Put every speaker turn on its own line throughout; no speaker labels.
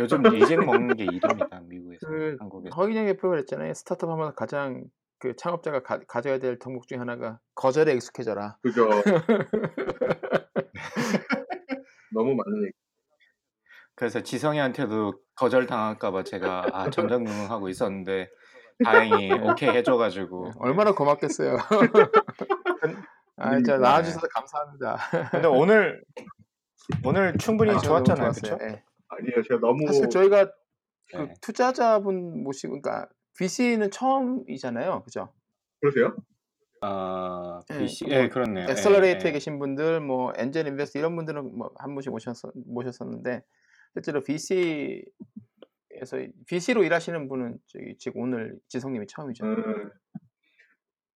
요즘 예쟁 먹는 게 일입니다 미국에서
그
한국에서.
허인영 대표가 그랬잖아요. 스타트업 하면 가장 그 창업자가 가, 가 져야 될 덕목 중에 하나가 거절에 익숙해져라.
그죠. 너무 많은 얘기.
그래서 지성이한테도 거절 당할까봐 제가 아 전전긍긍하고 있었는데 다행히 오케이 해줘가지고.
얼마나 고맙겠어요. 아, 진짜
네.
나와주셔서 감사합니다.
근데 오늘 오늘 충분히
아,
좋았잖아요. 그렇죠?
예.
아니에요. 제가 너무
사실 저희가 그
네.
투자자분 모시고, 그러니까 VC는 처음이잖아요, 그죠?
그러세요?
아,
예,
VC,
뭐
예, 그렇네요. 예,
엑셀러레이터에
예.
계신 분들, 뭐 엔젤 인베스터 이런 분들은 뭐 한 분씩 모셨, 모셨었는데 실제로 VC에서 VC로 일하시는 분은 저기 지금 오늘 지성님이 처음이죠.
음.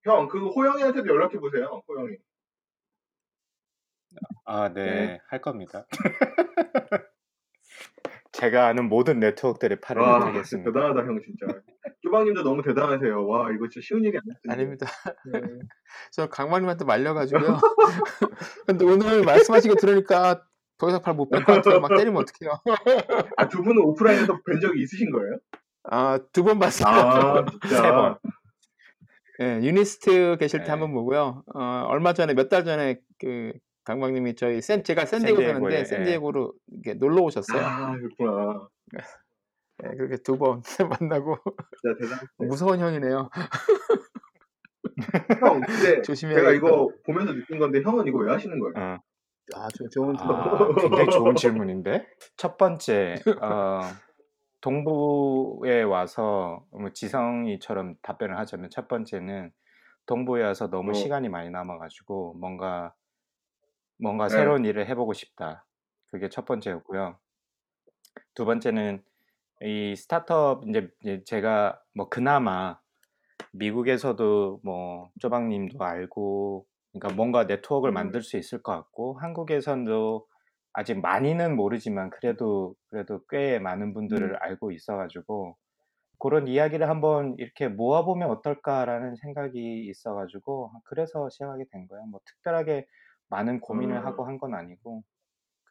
형, 그 호영이한테도 연락해 보세요. 호영이.
아, 네,
네.
할 겁니다. 제가 아는 모든 네트워크들의 팔을
와,
못하겠습니다.
대단하다, 형 진짜. 쪼방님도 너무 대단하세요. 와, 이거 진짜 쉬운 일이 아니었어요.
아닙니다. 저 강만님한테 말려가지고요. 근데 오늘 말씀하신 거 들으니까 더 이상 팔 못 뺄 것 같아요. 막 때리면 어떡해요.
아, 두 분은 오프라인에서 뵌 적이 있으신 거예요?
아, 두 번 봤어요.
아, 진짜.
세 번.
예, 유니스트 계실 때
네.
한번 보고요. 어, 얼마 전에 몇 달 전에 그 강박님이 저희 샌 제가 샌디에고
샌디에고에,
사는데
예.
샌디에고로 놀러 오셨어요.
아, 그렇구나.
예, 그렇게 두 번 만나고. 무서운 형이네요.
형, 근데
조심해야
제가 이거 보면서 느낀 건데 형은 이거 왜 하시는 거예요?
어.
아, 저 좋은
아, 굉장히 좋은 질문인데 첫 번째 어, 동부에 와서 뭐 지성이처럼 답변을 하자면 첫 번째는 동부에 와서 너무
어.
시간이 많이 남아가지고 뭔가 뭔가
네.
새로운 일을 해보고 싶다. 그게 첫 번째였고요. 두 번째는 이 스타트업 이제 이제 제가 뭐 그나마 미국에서도 뭐 쪼박 님도 알고 그러니까 뭔가 네트워크를
음.
만들 수 있을 것 같고 한국에서도 아직 많이는 모르지만 그래도 그래도 꽤 많은 분들을
음.
알고 있어 가지고 그런 이야기를 한번 이렇게 모아 보면 어떨까라는 생각이 있어 가지고 그래서 시작하게 된 거예요. 뭐 특별하게 많은 고민을
음.
하고 한건 아니고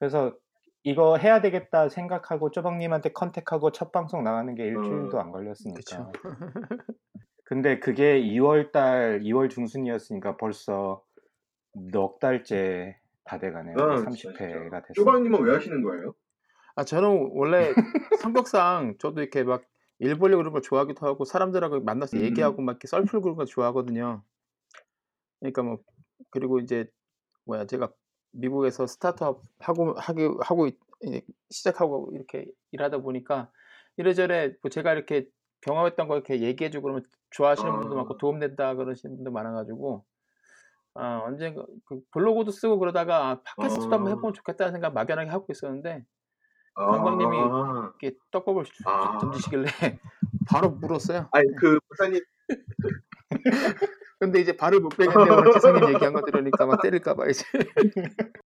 그래서 이거 해야 되겠다 생각하고 쪼박님한테 컨택하고 첫 방송 나가는 게 일주일도
음.
안 걸렸으니까. 근데 그게 2월 달, 2월 중순이었으니까 벌써 넉 달째 다 돼가네요.
아, 진짜,
30회가 됐어요.
쪼방님은 왜 하시는 거예요?
아, 저는 원래 성격상 저도 이렇게 막 일 보려고 그런 걸 좋아하기도 하고 사람들하고 만나서
음.
얘기하고 막 이렇게 썰 풀고 그런 거 좋아하거든요. 그러니까 뭐 그리고 이제 뭐야 제가 미국에서 스타트업 하고 하기 하고 있- 이제 시작하고 이렇게 일하다 보니까 이래저래 뭐 제가 이렇게 경험했던 거 이렇게 얘기해주고 그러면 좋아하시는 분도
아.
많고 도움된다 그러시는 분도 많아가지고 아 언젠가 그 블로그도 쓰고 그러다가 아, 팟캐스트도 한번
아.
해보면 좋겠다는 생각 막연하게 하고 있었는데
아,
강박님이 이렇게 떡밥을 주-
아.
던지시길래 바로 물었어요.
아니 그 박사님
근데 이제 발을 못 오늘 재성님 얘기한 거 들으니까 막 때릴까봐 이제.